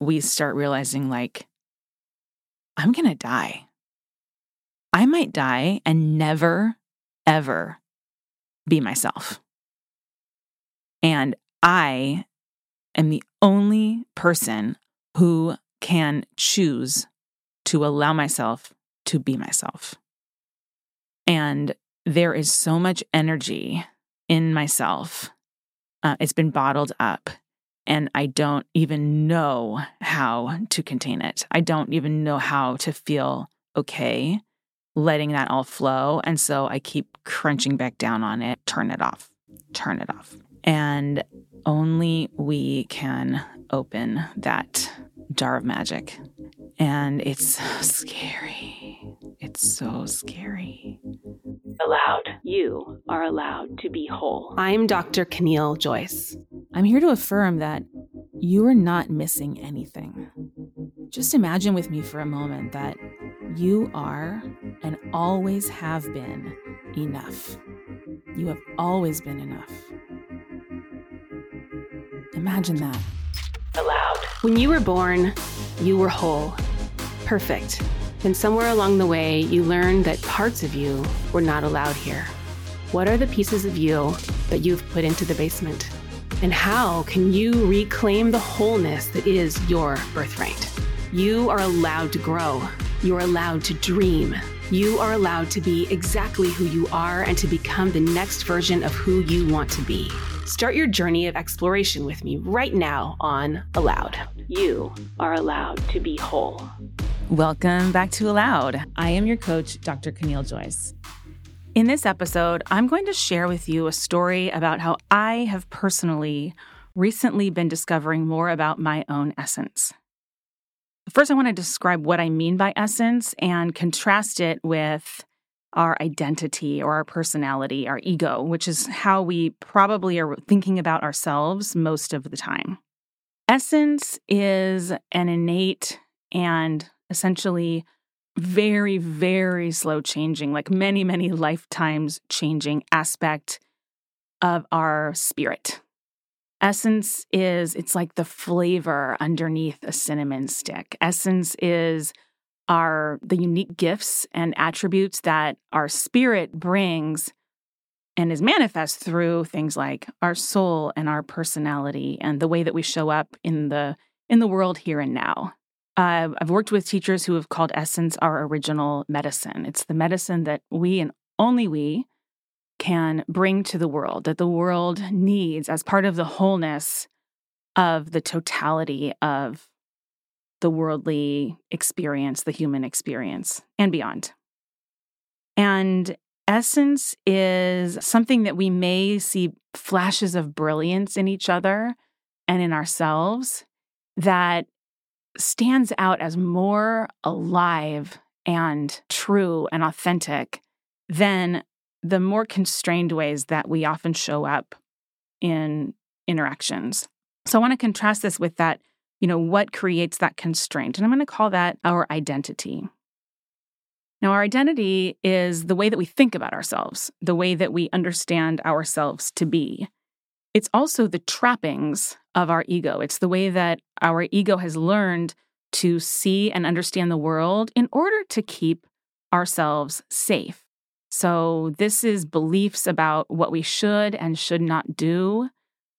we start realizing, like, I'm going to die. I might die and never, ever be myself. And I am the only person who can choose to allow myself to be myself. And there is so much energy in myself. Uh, it's been bottled up, and I don't even know how to contain it. I don't even know how to feel okay letting that all flow. And so I keep crunching back down on it, turn it off, turn it off. And only we can open that jar of magic. And it's scary. It's so scary. Allowed. You are allowed to be whole. I'm Dr. Caneel Joyce. I'm here to affirm that you are not missing anything. Just imagine with me for a moment that you are and always have been enough. You have always been enough. Imagine that. Allowed. When you were born, you were whole, perfect. And somewhere along the way, you learned that parts of you were not allowed here. What are the pieces of you that you've put into the basement? And how can you reclaim the wholeness that is your birthright? You are allowed to grow. You are allowed to dream. You are allowed to be exactly who you are and to become the next version of who you want to be. Start your journey of exploration with me right now on Allowed. You are allowed to be whole. Welcome back to Allowed. I am your coach, Dr. Caneel Joyce. In this episode, I'm going to share with you a story about how I have personally recently been discovering more about my own essence. First, I want to describe what I mean by essence and contrast it with our identity or our personality, our ego, which is how we probably are thinking about ourselves most of the time. Essence is an innate and essentially very, very slow changing, like many, many lifetimes changing aspect of our spirit. Essence is, it's like the flavor underneath a cinnamon stick. Essence is our the unique gifts and attributes that our spirit brings and is manifest through things like our soul and our personality and the way that we show up in the in the world here and now. Uh, I've worked with teachers who have called essence our original medicine. It's the medicine that we and only we can bring to the world, that the world needs as part of the wholeness of the totality of the worldly experience, the human experience, and beyond. And essence is something that we may see flashes of brilliance in each other and in ourselves that stands out as more alive and true and authentic than the more constrained ways that we often show up in interactions. So I want to contrast this with that, you know, what creates that constraint? And I'm going to call that our identity. Now, our identity is the way that we think about ourselves, the way that we understand ourselves to be. It's also the trappings of our ego. It's the way that our ego has learned to see and understand the world in order to keep ourselves safe. So, this is beliefs about what we should and should not do,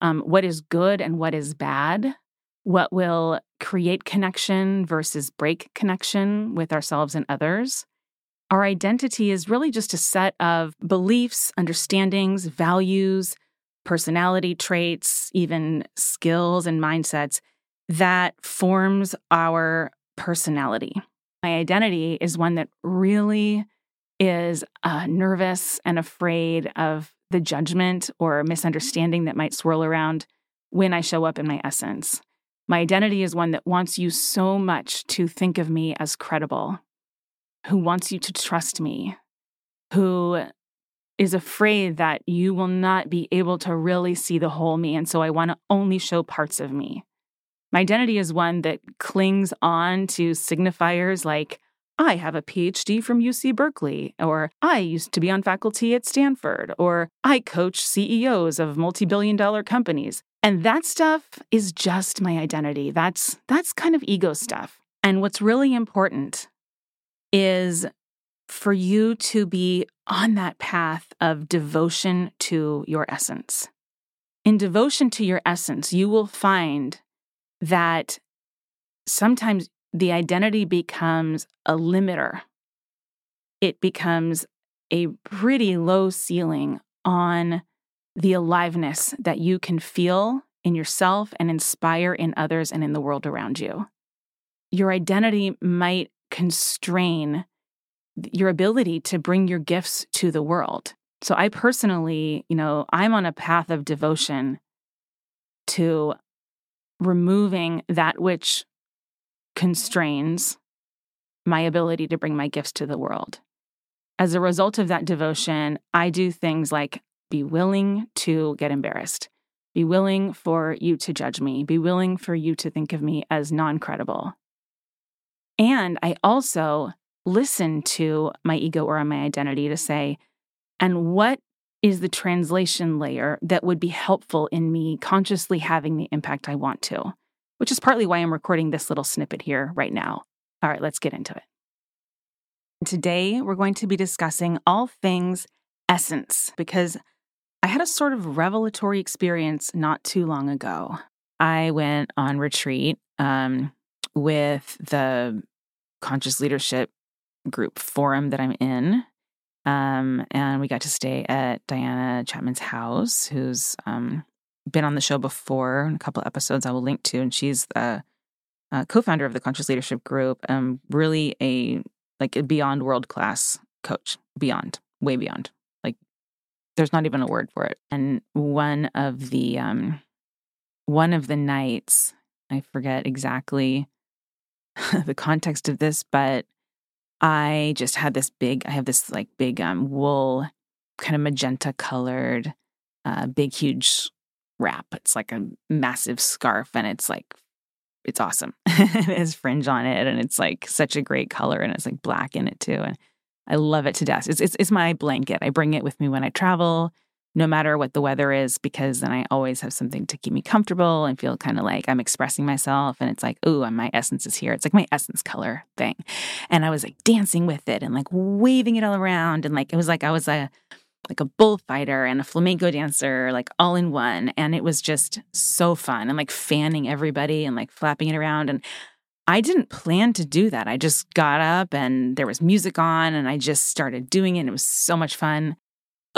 um, what is good and what is bad, what will create connection versus break connection with ourselves and others. Our identity is really just a set of beliefs, understandings, values, personality traits, even skills and mindsets that forms our personality. My identity is one that really is uh, nervous and afraid of the judgment or misunderstanding that might swirl around when I show up in my essence. My identity is one that wants you so much to think of me as credible, who wants you to trust me, who is afraid that you will not be able to really see the whole me. And so I want to only show parts of me. My identity is one that clings on to signifiers like I have a PhD from UC Berkeley, or I used to be on faculty at Stanford, or I coach CEOs of multi billion dollar companies. And that stuff is just my identity. That's that's kind of ego stuff. And what's really important is for you to be on that path of devotion to your essence. In devotion to your essence, you will find that sometimes the identity becomes a limiter. It becomes a pretty low ceiling on the aliveness that you can feel in yourself and inspire in others and in the world around you. Your identity might constrain your ability to bring your gifts to the world. So I personally, you know, I'm on a path of devotion to removing that which constrains my ability to bring my gifts to the world. As a result of that devotion, I do things like be willing to get embarrassed, be willing for you to judge me, be willing for you to think of me as non credible. And I also listen to my ego or my identity to say, and what is the translation layer that would be helpful in me consciously having the impact I want to, which is partly why I'm recording this little snippet here right now. All right, let's get into it. Today, we're going to be discussing all things essence because I had a sort of revelatory experience not too long ago. I went on retreat um, with the conscious leadership group forum that I'm in. Um, and we got to stay at Diana Chapman's house, who's um, been on the show before, a couple episodes I will link to. And she's the uh, co-founder of the Conscious Leadership Group. Um, really a like a beyond world class coach, beyond, way beyond. Like there's not even a word for it. And one of the um, one of the nights, I forget exactly the context of this, but I just had this big, I have this like big um, wool, kind of magenta colored, uh, big, huge wrap. It's like a massive scarf and it's like, it's awesome. it has fringe on it and it's like such a great color and it's like black in it too. And I love it to death. It's, it's, it's my blanket. I bring it with me when I travel no matter what the weather is, because then I always have something to keep me comfortable and feel kind of like I'm expressing myself. And it's like, oh, my essence is here. It's like my essence color thing. And I was like dancing with it and like waving it all around. And like, it was like I was a, like a bullfighter and a flamenco dancer, like all in one. And it was just so fun and like fanning everybody and like flapping it around. And I didn't plan to do that. I just got up and there was music on and I just started doing it. And it was so much fun.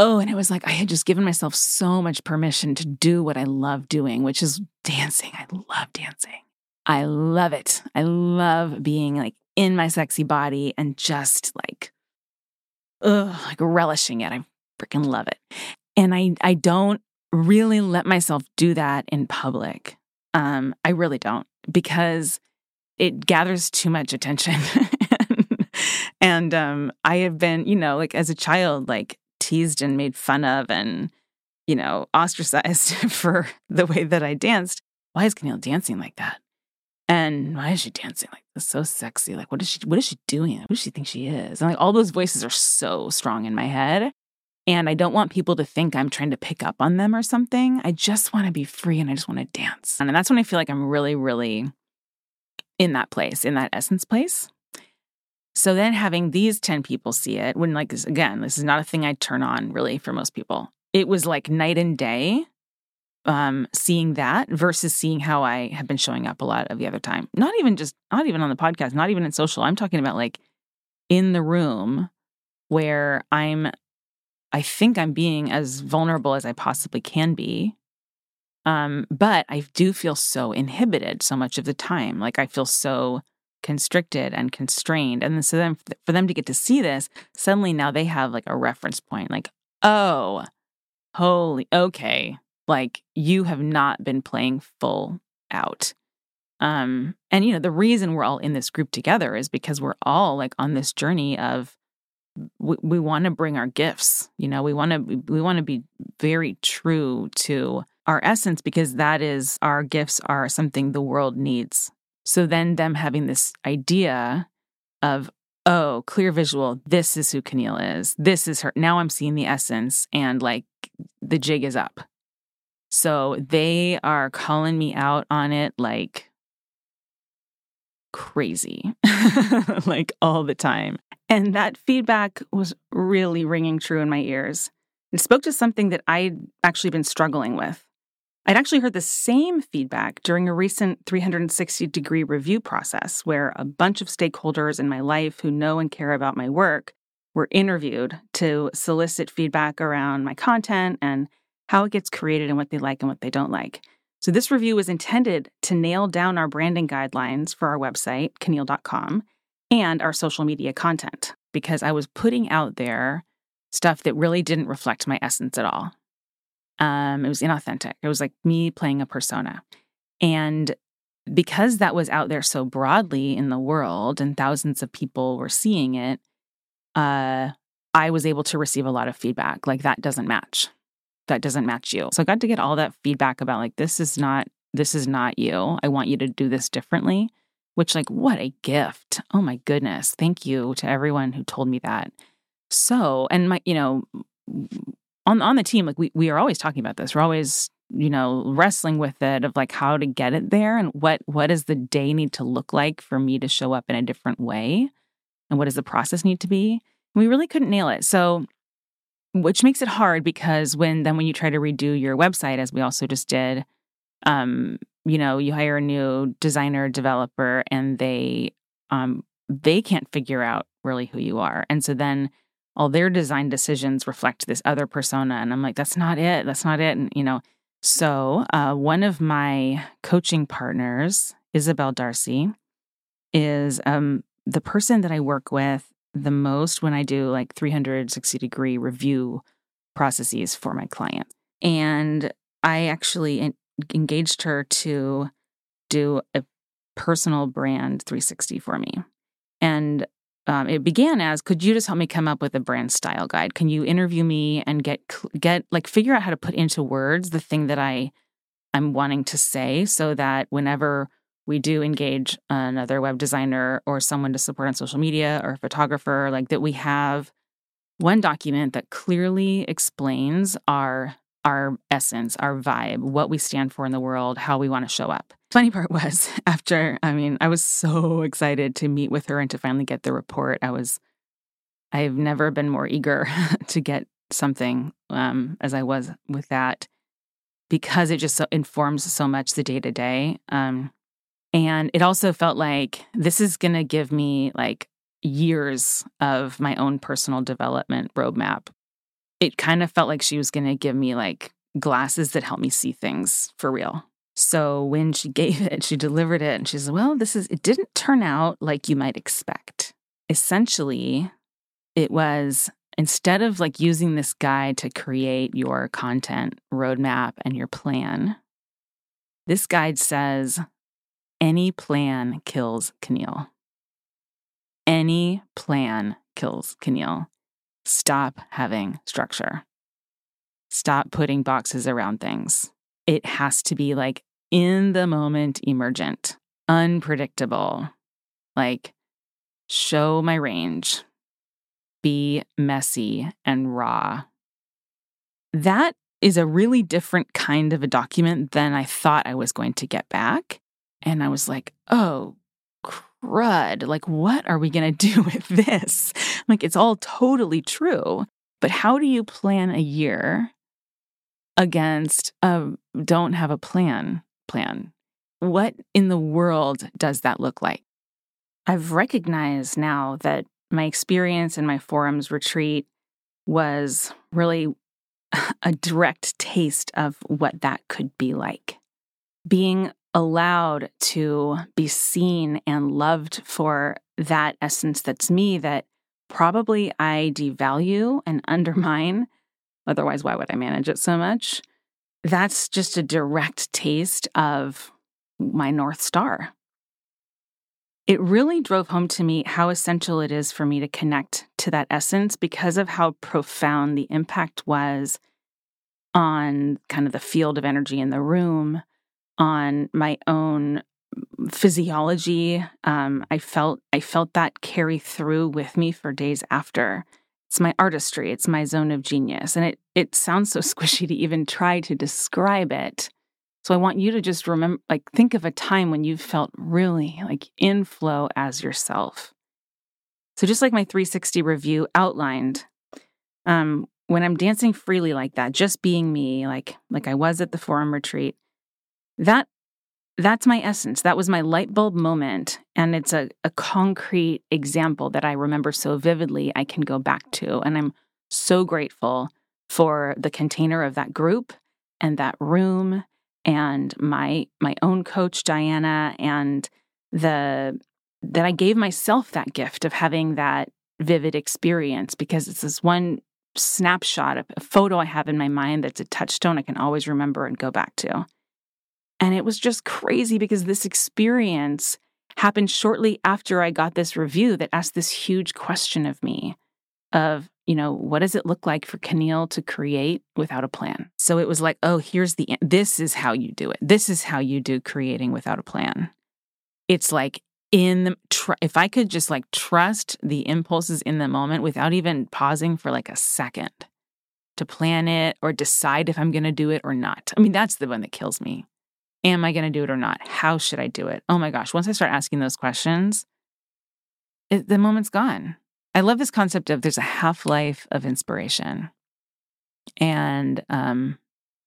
Oh, and it was like I had just given myself so much permission to do what I love doing, which is dancing. I love dancing. I love it. I love being like in my sexy body and just like, ugh, like relishing it. I freaking love it. And I, I don't really let myself do that in public. Um, I really don't because it gathers too much attention. and um, I have been, you know, like as a child, like teased and made fun of and, you know, ostracized for the way that I danced. Why is Caneel dancing like that? And why is she dancing like this? So sexy. Like, what is she, what is she doing? Who does she think she is? And like all those voices are so strong in my head. And I don't want people to think I'm trying to pick up on them or something. I just want to be free and I just want to dance. And that's when I feel like I'm really, really in that place, in that essence place. So then having these 10 people see it, when like this, again, this is not a thing I turn on really for most people. It was like night and day um seeing that versus seeing how I have been showing up a lot of the other time. Not even just not even on the podcast, not even in social. I'm talking about like in the room where I'm I think I'm being as vulnerable as I possibly can be. Um, but I do feel so inhibited so much of the time. Like I feel so constricted and constrained. And so then for them to get to see this, suddenly now they have like a reference point like, oh, holy, okay. Like you have not been playing full out. Um, and you know, the reason we're all in this group together is because we're all like on this journey of we, we want to bring our gifts. You know, we want to we want to be very true to our essence because that is our gifts are something the world needs so then them having this idea of, oh, clear visual, this is who Caneel is. This is her. Now I'm seeing the essence and like the jig is up. So they are calling me out on it like crazy, like all the time. And that feedback was really ringing true in my ears. It spoke to something that I'd actually been struggling with. I'd actually heard the same feedback during a recent 360 degree review process where a bunch of stakeholders in my life who know and care about my work were interviewed to solicit feedback around my content and how it gets created and what they like and what they don't like. So, this review was intended to nail down our branding guidelines for our website, Caneel.com, and our social media content because I was putting out there stuff that really didn't reflect my essence at all. Um, it was inauthentic. It was like me playing a persona. And because that was out there so broadly in the world and thousands of people were seeing it, uh, I was able to receive a lot of feedback like that doesn't match. That doesn't match you. So I got to get all that feedback about like this is not this is not you. I want you to do this differently. Which like what a gift. Oh my goodness. Thank you to everyone who told me that. So, and my you know, on on the team, like we we are always talking about this. We're always you know wrestling with it of like how to get it there and what what does the day need to look like for me to show up in a different way? And what does the process need to be? And we really couldn't nail it. So which makes it hard because when then when you try to redo your website as we also just did um you know you hire a new designer developer and they um they can't figure out really who you are. And so then all their design decisions reflect this other persona. And I'm like, that's not it. That's not it. And, you know, so uh, one of my coaching partners, Isabel Darcy, is um, the person that I work with the most when I do like 360 degree review processes for my clients. And I actually engaged her to do a personal brand 360 for me. And um, it began as could you just help me come up with a brand style guide? Can you interview me and get get like figure out how to put into words the thing that i i'm wanting to say so that whenever we do engage another web designer or someone to support on social media or a photographer like that we have one document that clearly explains our our essence, our vibe, what we stand for in the world, how we want to show up. Funny part was after, I mean, I was so excited to meet with her and to finally get the report. I was, I've never been more eager to get something um, as I was with that because it just so informs so much the day to day. And it also felt like this is going to give me like years of my own personal development roadmap it kind of felt like she was going to give me like glasses that help me see things for real. So when she gave it, she delivered it and she said, Well, this is, it didn't turn out like you might expect. Essentially, it was instead of like using this guide to create your content roadmap and your plan, this guide says any plan kills Caneel. Any plan kills Caneel. Stop having structure. Stop putting boxes around things. It has to be like in the moment emergent, unpredictable. Like, show my range, be messy and raw. That is a really different kind of a document than I thought I was going to get back. And I was like, oh, crud. Like, what are we going to do with this? Like, it's all totally true. But how do you plan a year against a don't have a plan plan? What in the world does that look like? I've recognized now that my experience in my forums retreat was really a direct taste of what that could be like. Being allowed to be seen and loved for that essence that's me that probably I devalue and undermine. Otherwise, why would I manage it so much? That's just a direct taste of my North Star. It really drove home to me how essential it is for me to connect to that essence because of how profound the impact was on kind of the field of energy in the room, on my own physiology. Um, I felt I felt that carry through with me for days after, It's my artistry, it's my zone of genius. And it it sounds so squishy to even try to describe it. So I want you to just remember like think of a time when you felt really like in flow as yourself. So just like my 360 review outlined, um, when I'm dancing freely like that, just being me, like like I was at the forum retreat, that that's my essence. That was my light bulb moment. And it's a, a concrete example that I remember so vividly I can go back to. And I'm so grateful for the container of that group and that room and my my own coach Diana and the that I gave myself that gift of having that vivid experience because it's this one snapshot, of a photo I have in my mind that's a touchstone I can always remember and go back to. And it was just crazy because this experience happened shortly after I got this review that asked this huge question of me of, you know, what does it look like for Caneel to create without a plan? So it was like, oh, here's the this is how you do it. This is how you do creating without a plan. It's like in the tr- if I could just like trust the impulses in the moment without even pausing for like a second to plan it or decide if I'm going to do it or not. I mean, that's the one that kills me. Am I going to do it or not? How should I do it? Oh my gosh, once I start asking those questions, it, the moment's gone. I love this concept of there's a half life of inspiration. And um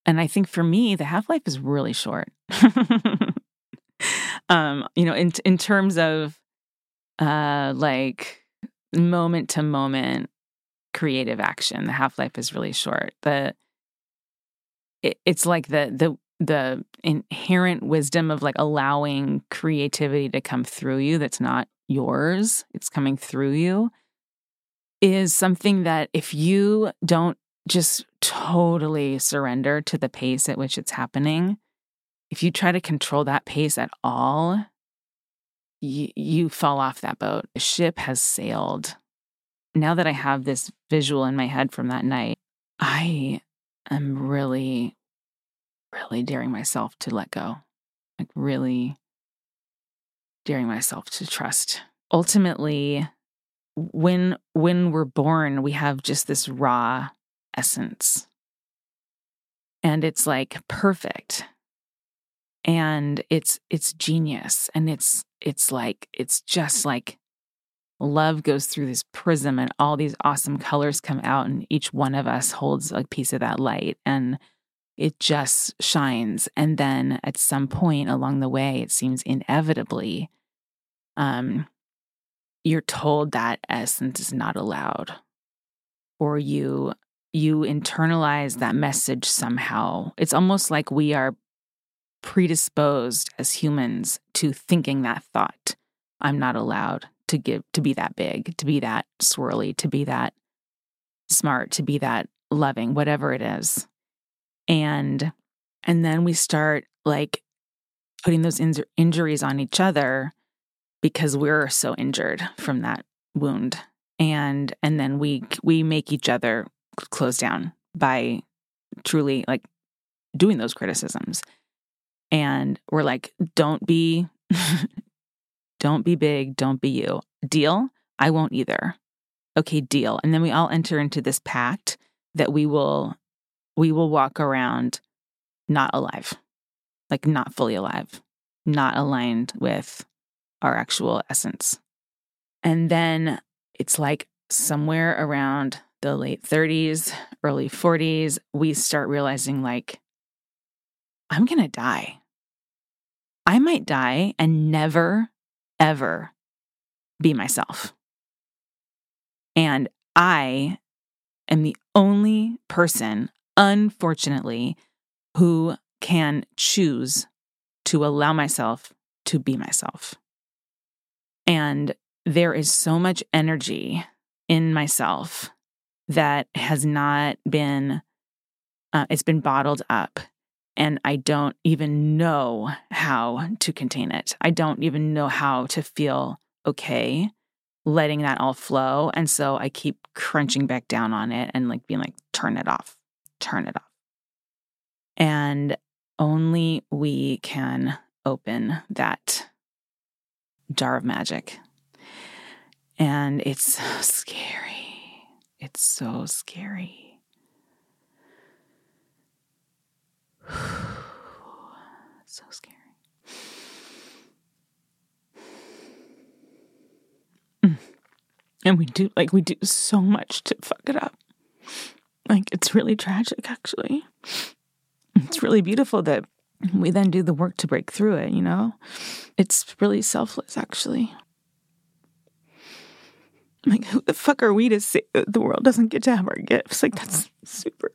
and I think for me the half life is really short. um you know in in terms of uh like moment to moment creative action the half life is really short the it, it's like the the the inherent wisdom of like allowing creativity to come through you that's not yours, it's coming through you, is something that if you don't just totally surrender to the pace at which it's happening, if you try to control that pace at all, you, you fall off that boat. The ship has sailed. Now that I have this visual in my head from that night, I am really really daring myself to let go, like really daring myself to trust. Ultimately, when when we're born, we have just this raw essence. And it's like perfect. And it's it's genius and it's it's like it's just like love goes through this prism and all these awesome colors come out and each one of us holds a piece of that light and it just shines. And then at some point along the way, it seems inevitably, um, you're told that essence is not allowed, or you you internalize that message somehow. It's almost like we are predisposed as humans to thinking that thought. I'm not allowed to give to be that big, to be that swirly, to be that smart, to be that loving, whatever it is and and then we start like putting those in- injuries on each other because we're so injured from that wound. And and then we we make each other close down by truly like doing those criticisms. And we're like don't be don't be big don't be you. Deal? I won't either. Okay deal. And then we all enter into this pact that we will we will walk around not alive, like not fully alive, not aligned with our actual essence. And then it's like somewhere around the late 30s, early 40s, we start realizing like, I'm going to die. I might die and never, ever be myself. And I am the only person unfortunately, who can choose to allow myself to be myself. And there is so much energy in myself that has not been, uh, it's been bottled up. And I don't even know how to contain it. I don't even know how to feel okay letting that all flow. And so I keep crunching back down on it and like being like, turn it off turn it off. And only we can open that jar of magic. And it's so scary. It's so scary. so scary. Mm. And we do, like, we do so much to fuck it up. Like, it's really tragic, actually. It's really beautiful that we then do the work to break through it, you know? It's really selfless, actually. Like, who the fuck are we to say the world doesn't get to have our gifts? Like, that's uh-huh. super.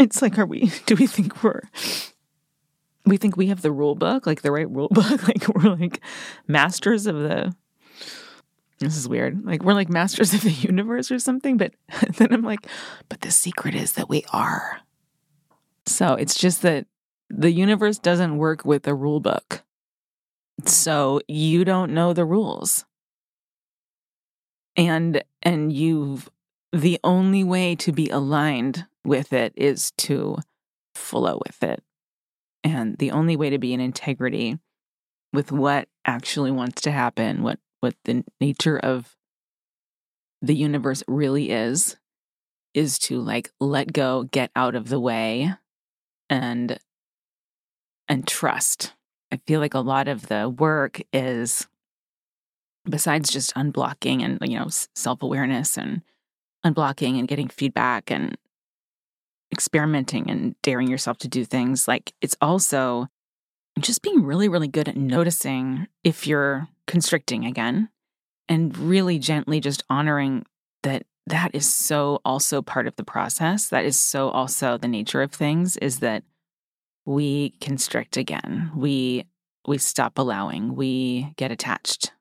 It's like, are we, do we think we're, we think we have the rule book, like the right rule book? Like, we're like masters of the, this is weird. Like, we're like masters of the universe or something. But then I'm like, but the secret is that we are. So it's just that the universe doesn't work with a rule book. So you don't know the rules. And and you've the only way to be aligned with it is to flow with it. And the only way to be in integrity with what actually wants to happen, what what the nature of the universe really is, is to like let go, get out of the way, and and trust. I feel like a lot of the work is besides just unblocking and you know self-awareness and unblocking and getting feedback and experimenting and daring yourself to do things like it's also just being really really good at noticing if you're constricting again and really gently just honoring that that is so also part of the process that is so also the nature of things is that we constrict again. We we stop allowing. We get attached.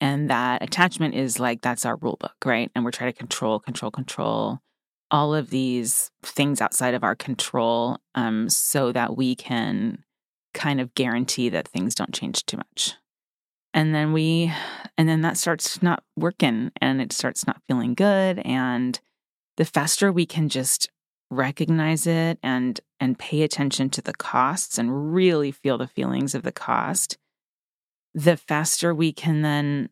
And that attachment is like that's our rule book, right? And we're trying to control, control, control all of these things outside of our control um, so that we can kind of guarantee that things don't change too much. And then we, and then that starts not working and it starts not feeling good. And the faster we can just recognize it and and pay attention to the costs and really feel the feelings of the cost the faster we can then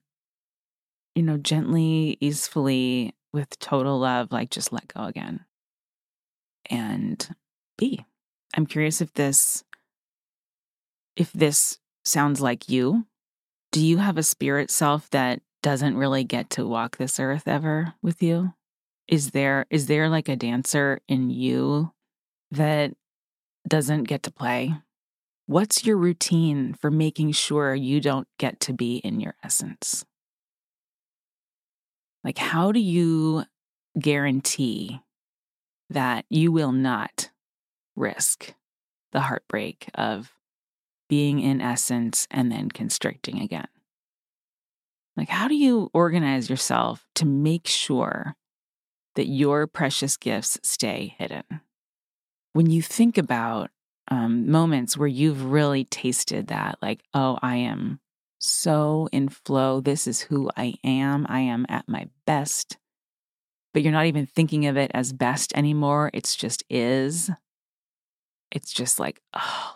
you know gently easefully with total love like just let go again and be i'm curious if this if this sounds like you do you have a spirit self that doesn't really get to walk this earth ever with you? Is there is there like a dancer in you that doesn't get to play? What's your routine for making sure you don't get to be in your essence? Like how do you guarantee that you will not risk the heartbreak of being in essence and then constricting again like how do you organize yourself to make sure that your precious gifts stay hidden. When you think about um, moments where you've really tasted that, like, oh, I am so in flow. This is who I am. I am at my best. But you're not even thinking of it as best anymore. It's just is. It's just like, oh,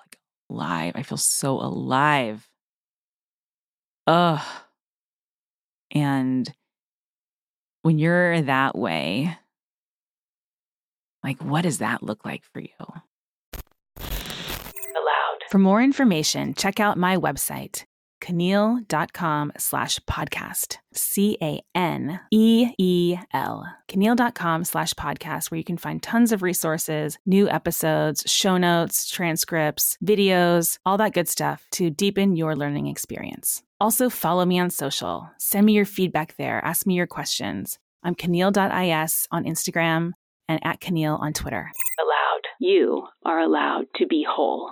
alive. I feel so alive. Ugh. And when you're that way, like what does that look like for you? Allowed. For more information, check out my website, caneel.com slash podcast. C A N E E L. Caneel.com slash podcast, where you can find tons of resources, new episodes, show notes, transcripts, videos, all that good stuff to deepen your learning experience. Also, follow me on social. Send me your feedback there. Ask me your questions. I'm Caneel.is on Instagram and at Caneel on Twitter. Allowed. You are allowed to be whole.